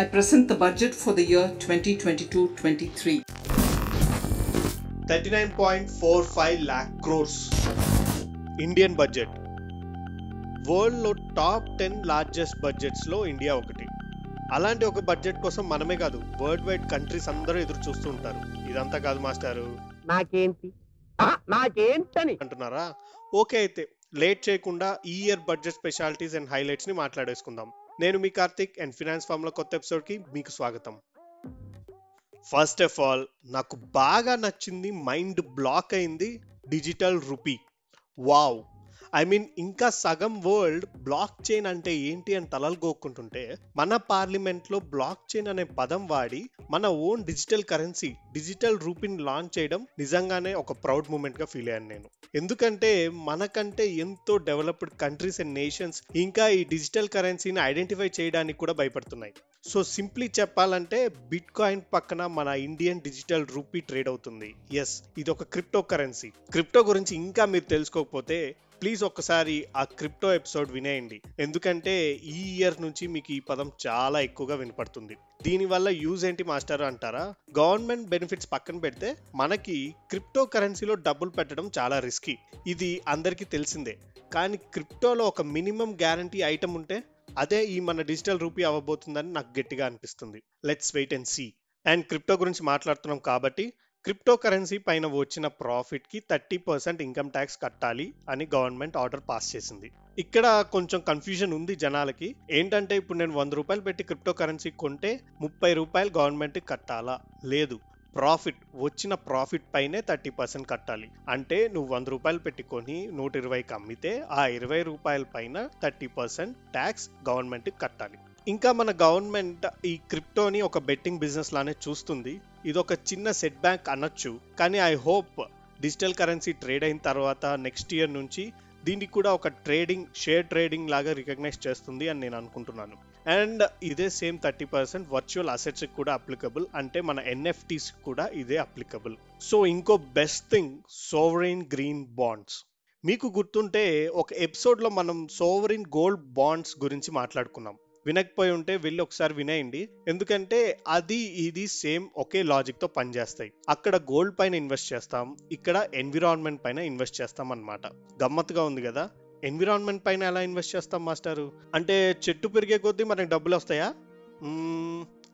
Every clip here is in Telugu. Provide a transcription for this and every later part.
I present the budget for the year 2022 23. 39.45 lakh crores. Indian budget వరల్డ్లో టాప్ టెన్ లార్జెస్ట్ బడ్జెట్స్లో ఇండియా ఒకటి. అలాంటి ఒక బడ్జెట్ కోసం మనమే కాదు వరల్డ్ వైడ్ కంట్రీస్ అందరూ ఎదురు చూస్తూ ఉంటారు. ఇదంతా కాదు మాస్టారు. నాకేంటి? నాకేంటని? అంటున్నారా? ఓకే అయితే లేట్ చేయకుండా ఈ ఇయర్ బడ్జెట్ స్పెషాలిటీస్ అండ్ హైలైట్స్ని మాట్లాడేసుకుందాం. నేను మీ కార్తిక్ అండ్ ఫినాన్స్ ఫామ్ కొత్త ఎపిసోడ్కి మీకు స్వాగతం. ఫస్ట్ ఆఫ్ ఆల్ నాకు బాగా నచ్చింది మైండ్ బ్లాక్ అయింది digital rupee. Wow I mean ఇంకా సగం వరల్డ్ బ్లాక్ చైన్ అంటే ఏంటి అని తలలు గోక్కుంటుంటే మన పార్లమెంట్లో బ్లాక్ చైన్ అనే పదం వాడి మన ఓన్ డిజిటల్ కరెన్సీ డిజిటల్ రూపీని లాంచ్ చేయడం నిజంగానే ఒక ప్రౌడ్ మూమెంట్గా ఫీల్ అయ్యాను నేను. ఎందుకంటే మనకంటే ఎంతో డెవలప్డ్ కంట్రీస్ అండ్ నేషన్స్ ఇంకా ఈ డిజిటల్ కరెన్సీని ఐడెంటిఫై చేయడానికి కూడా భయపడుతున్నాయి. సో సింప్లీ చెప్పాలంటే బిట్ కాయిన్ పక్కన మన ఇండియన్ డిజిటల్ రూపీ ట్రేడ్ అవుతుంది. ఎస్ ఇది ఒక క్రిప్టో కరెన్సీ క్రిప్టో గురించి ఇంకా మీరు తెలుసుకోకపోతే ప్లీజ్ ఒక్కసారి ఆ క్రిప్టో ఎపిసోడ్ వినేయండి. ఎందుకంటే ఈ ఇయర్ నుంచి మీకు ఈ పదం చాలా ఎక్కువగా వినపడుతుంది. దీనివల్ల యూజ్ ఏంటి మాస్టర్ అంటారా? గవర్నమెంట్ బెనిఫిట్స్ పక్కన పెడితే మనకి క్రిప్టో కరెన్సీలో డబ్బులు పెట్టడం చాలా రిస్కీ ఇది అందరికీ తెలిసిందే. కానీ క్రిప్టోలో ఒక మినిమం గ్యారంటీ ఐటమ్ ఉంటే అదే ఈ మన డిజిటల్ రూపీ అవ్వబోతుందని నాకు గట్టిగా అనిపిస్తుంది. Let's wait and see. And crypto గురించి మాట్లాడుతున్నాం కాబట్టి క్రిప్టో కరెన్సీ పైన వచ్చిన ప్రాఫిట్కి థర్టీ పర్సెంట్ ఇన్కమ్ ట్యాక్స్ కట్టాలి అని గవర్నమెంట్ ఆర్డర్ పాస్ చేసింది. ఇక్కడ కొంచెం కన్ఫ్యూజన్ ఉంది జనాలకి. ఏంటంటే ఇప్పుడు నేను వంద రూపాయలు పెట్టి క్రిప్టో కరెన్సీ కొంటే ముప్పై రూపాయలు గవర్నమెంట్ కట్టాలా? లేదు. ప్రాఫిట్ వచ్చిన ప్రాఫిట్ పైనే థర్టీ పర్సెంట్ కట్టాలి. అంటే నువ్వు వంద రూపాయలు పెట్టుకొని నూట ఇరవైకి అమ్మితే ఆ ఇరవై రూపాయల పైన థర్టీ పర్సెంట్ ట్యాక్స్ గవర్నమెంట్కి కట్టాలి. ఇంకా మన గవర్నమెంట్ ఈ క్రిప్టోని ఒక బెట్టింగ్ బిజినెస్ లానే చూస్తుంది. ఇది ఒక చిన్న సెట్ బ్యాక్ అనొచ్చు. కానీ I hope digital currency trade అయిన తర్వాత నెక్స్ట్ ఇయర్ నుంచి దీనికి కూడా ఒక ట్రేడింగ్ షేర్ ట్రేడింగ్ లాగా రికగ్నైజ్ చేస్తుంది అని నేను అనుకుంటున్నాను. అండ్ ఇదే same thirty percent virtual assets కూడా అప్లికబుల్. అంటే మన ఎన్ఎఫ్టీస్ కూడా ఇదే అప్లికబుల్. సో ఇంకో best thing sovereign green bonds. మీకు గుర్తుంటే ఒక ఎపిసోడ్లో మనం సోవరిన్ గోల్డ్ బాండ్స్ గురించి మాట్లాడుకున్నాం. వినకపోయి ఉంటే వెళ్ళి ఒకసారి వినేయండి. ఎందుకంటే అది ఇది సేమ్ ఒకే లాజిక్తో పనిచేస్తాయి. అక్కడ గోల్డ్ పైన ఇన్వెస్ట్ చేస్తాం ఇక్కడ ఎన్విరాన్మెంట్ పైన ఇన్వెస్ట్ చేస్తాం అన్నమాట. గమ్మత్తుగా ఉంది కదా? ఎన్విరాన్మెంట్ పైన ఎలా ఇన్వెస్ట్ చేస్తాం మాస్టారు? అంటే చెట్టు పెరిగే కొద్దీ మనకి డబ్బులు వస్తాయా?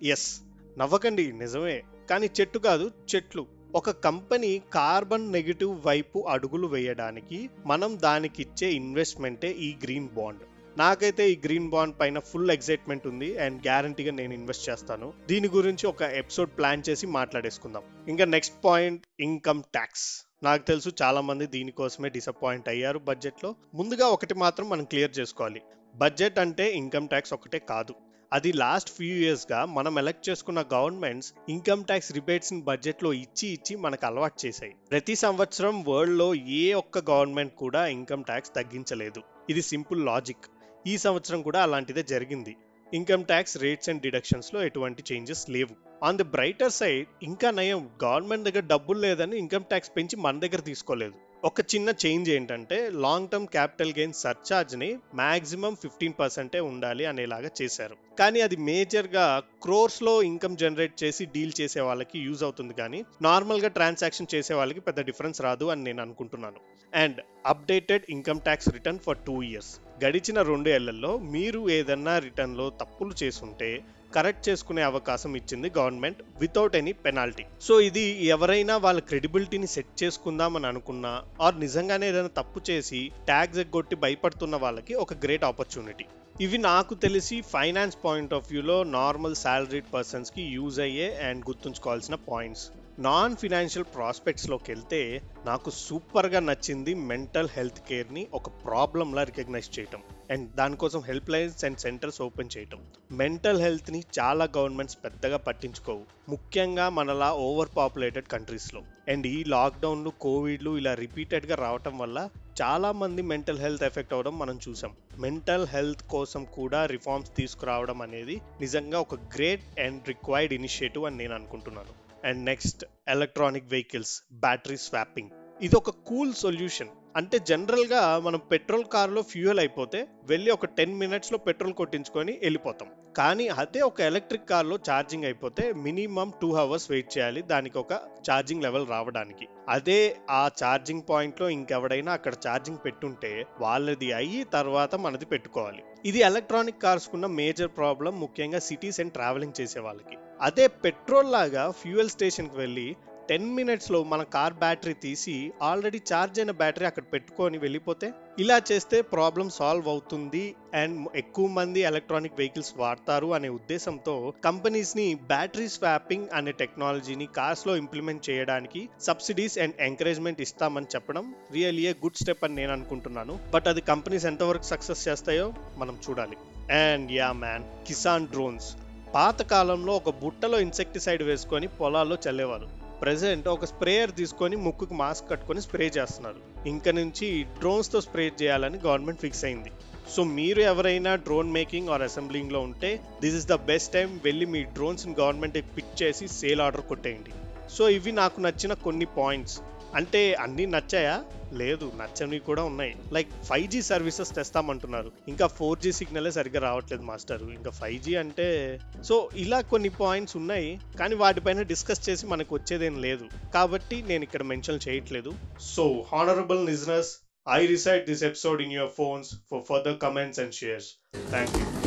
ఎస్ నవ్వకండి నిజమే. కానీ చెట్టు కాదు చెట్లు. ఒక కంపెనీ కార్బన్ నెగిటివ్ వైపు అడుగులు వేయడానికి మనం దానికిచ్చే ఇన్వెస్ట్మెంటే ఈ గ్రీన్ బాండ్ నాకైతే ఈ గ్రీన్ బాండ్ పైన ఫుల్ ఎక్సైట్మెంట్ ఉంది అండ్ గ్యారంటీగా నేను ఇన్వెస్ట్ చేస్తాను. దీని గురించి ఒక ఎపిసోడ్ ప్లాన్ చేసి మాట్లాడేసుకుందాం. ఇంకా నెక్స్ట్ పాయింట్ ఇన్కమ్ ట్యాక్స్. నాకు తెలుసు చాలా మంది దీనికోసమే డిసప్పాయింట్ అయ్యారు బడ్జెట్లో ముందుగా ఒకటి మాత్రం మనం క్లియర్ చేసుకోవాలి. బడ్జెట్ అంటే ఇన్కమ్ ట్యాక్స్ ఒకటే కాదు. అది లాస్ట్ ఫ్యూ ఇయర్స్గా మనం ఎలక్ట్ చేసుకున్న గవర్నమెంట్స్ ఇన్కమ్ ట్యాక్స్ రిబేట్స్ని బడ్జెట్లో ఇచ్చి ఇచ్చి మనకు అలవాటు చేశాయి. ప్రతి సంవత్సరం వరల్డ్లో ఏ ఒక్క గవర్నమెంట్ కూడా ఇన్కమ్ ట్యాక్స్ తగ్గించలేదు. ఇది సింపుల్ లాజిక్. ఈ సంవత్సరం కూడా అలాంటిదే జరిగింది. ఇన్కమ్ ట్యాక్స్ రేట్స్ అండ్ డిడక్షన్స్లో ఎటువంటి చేంజెస్ లేవు. ఆన్ ది బ్రైటర్ సైడ్ ఇంకా నయం గవర్నమెంట్ దగ్గర డబ్బులు లేదని ఇన్కమ్ ట్యాక్స్ పెంచి మన దగ్గర తీసుకోలేదు. ఒక చిన్న చేంజ్ ఏంటంటే లాంగ్ టర్మ్ క్యాపిటల్ గెయిన్ సర్ఛార్జ్ని మ్యాక్సిమం మాక్సిమం ఫిఫ్టీన్ పర్సెంటే ఉండాలి అనేలాగా చేశారు. కానీ అది మేజర్గా క్రోర్స్లో ఇన్కమ్ జనరేట్ చేసి డీల్ చేసే వాళ్ళకి యూజ్ అవుతుంది కానీ నార్మల్గా ట్రాన్సాక్షన్ చేసే వాళ్ళకి పెద్ద డిఫరెన్స్ రాదు అని నేను అనుకుంటున్నాను. And updated income tax return for two years గడిచిన రెండు ఏళ్ళలో మీరు ఏదన్నా రిటర్న్లో తప్పులు చేసుంటే కరెక్ట్ చేసుకునే అవకాశం ఇచ్చింది government without any penalty. So ఇది ఎవరైనా వాళ్ళ క్రెడిబిలిటీని సెట్ చేసుకుందామని అనుకున్నా ఆర్ నిజంగానే ఏదైనా తప్పు చేసి ట్యాక్స్ ఎగ్గొట్టి భయపడుతున్న వాళ్ళకి ఒక గ్రేట్ ఆపర్చునిటీ. ఇవి నాకు తెలిసి ఫైనాన్స్ పాయింట్ ఆఫ్ వ్యూలో నార్మల్ శాలరీడ్ పర్సన్స్కి యూజ్ అయ్యే అండ్ గుర్తుంచుకోవాల్సిన పాయింట్స్. నాన్ ఫినాన్షియల్ ప్రాస్పెక్ట్స్లోకి వెళ్తే నాకు సూపర్గా నచ్చింది మెంటల్ హెల్త్ కేర్ని ఒక ప్రాబ్లంలా రికగ్నైజ్ చేయటం. అండ్ దానికోసం help lines and centres open చేయటం. మెంటల్ హెల్త్ని చాలా గవర్నమెంట్స్ పెద్దగా పట్టించుకోవు. ముఖ్యంగా మనలా ఓవర్ పాపులేటెడ్ కంట్రీస్లో. అండ్ ఈ లాక్డౌన్లు కోవిడ్లు ఇలా రిపీటెడ్గా రావటం వల్ల చాలామంది మెంటల్ హెల్త్ ఎఫెక్ట్ అవడం మనం చూసాం. మెంటల్ హెల్త్ కోసం కూడా రిఫార్మ్స్ తీసుకురావడం అనేది నిజంగా ఒక గ్రేట్ అండ్ రిక్వైర్డ్ ఇనిషియేటివ్ అని నేను అనుకుంటున్నాను. And next electronic vehicles battery swapping ఇది ఒక కూల్ సొల్యూషన్. అంటే జనరల్గా మనం పెట్రోల్ కార్లో ఫ్యూయల్ అయిపోతే వెళ్ళి ఒక టెన్ మినిట్స్లో పెట్రోల్ కొట్టించుకొని వెళ్ళిపోతాం. కానీ అదే ఒక ఎలక్ట్రిక్ కార్లో ఛార్జింగ్ అయిపోతే మినిమం టూ అవర్స్ వెయిట్ చేయాలి దానికి ఒక ఛార్జింగ్ లెవెల్ రావడానికి. అదే ఆ ఛార్జింగ్ పాయింట్లో ఇంకెవడైనా అక్కడ ఛార్జింగ్ పెట్టుంటే వాళ్ళది అయ్యి తర్వాత మనది పెట్టుకోవాలి. ఇది ఎలక్ట్రానిక్ కార్స్కున్న మేజర్ ప్రాబ్లం ముఖ్యంగా సిటీస్ అండ్ ట్రావెలింగ్ చేసే వాళ్ళకి అదే పెట్రోల్ లాగా ఫ్యూయల్ స్టేషన్కి వెళ్ళి టెన్ మినిట్స్లో మన కార్ బ్యాటరీ తీసి ఆల్రెడీ ఛార్జ్ అయిన బ్యాటరీ అక్కడ పెట్టుకొని వెళ్ళిపోతే ఇలా చేస్తే ప్రాబ్లం సాల్వ్ అవుతుంది అండ్ ఎక్కువ మంది ఎలక్ట్రానిక్ వెహికల్స్ వాడతారు అనే ఉద్దేశంతో కంపెనీస్ని బ్యాటరీ స్వాపింగ్ అనే టెక్నాలజీని కార్స్లో ఇంప్లిమెంట్ చేయడానికి సబ్సిడీస్ అండ్ ఎంకరేజ్మెంట్ ఇస్తామని చెప్పడం రియల్లీ ఏ గుడ్ స్టెప్ అని నేను అనుకుంటున్నాను. బట్ అది కంపెనీస్ ఎంతవరకు సక్సెస్ చేస్తాయో మనం చూడాలి. And yeah man Kisan drones. పాతకాలంలో ఒక బుట్టలో ఇన్సెక్టిసైడ్ వేసుకొని పొలాల్లో చల్లేవారు ప్రజెంట్ ఒక స్ప్రేయర్ తీసుకొని ముక్కుకు మాస్క్ కట్టుకొని స్ప్రే చేస్తున్నారు. ఇంక నుంచి డ్రోన్స్తో స్ప్రే చేయాలని గవర్నమెంట్ ఫిక్స్ అయింది. సో మీరు ఎవరైనా డ్రోన్ మేకింగ్ ఆర్ అసెంబ్లింగ్లో ఉంటే this is the best time వెళ్ళి మీ డ్రోన్స్ని గవర్నమెంట్ పిక్ చేసి సేల్ ఆర్డర్ కొట్టేయండి. సో ఇవి నాకు నచ్చిన కొన్ని పాయింట్స్ అంటే అన్నీ నచ్చాయా? లేదు నచ్చనివి కూడా ఉన్నాయి. లైక్ ఫైవ్ జీ సర్వీసెస్ తెస్తామంటున్నారు. ఇంకా ఫోర్ జీ సిగ్నలే సరిగ్గా రావట్లేదు మాస్టర్. ఇంకా ఫైవ్ జీ అంటే సో ఇలా కొన్ని పాయింట్స్ ఉన్నాయి. కానీ వాటిపైన డిస్కస్ చేసి మనకు వచ్చేదేం లేదు. కాబట్టి నేను ఇక్కడ మెన్షన్ చేయట్లేదు. So honourable listeners I recite this episode in your phones for further comments and shares thank you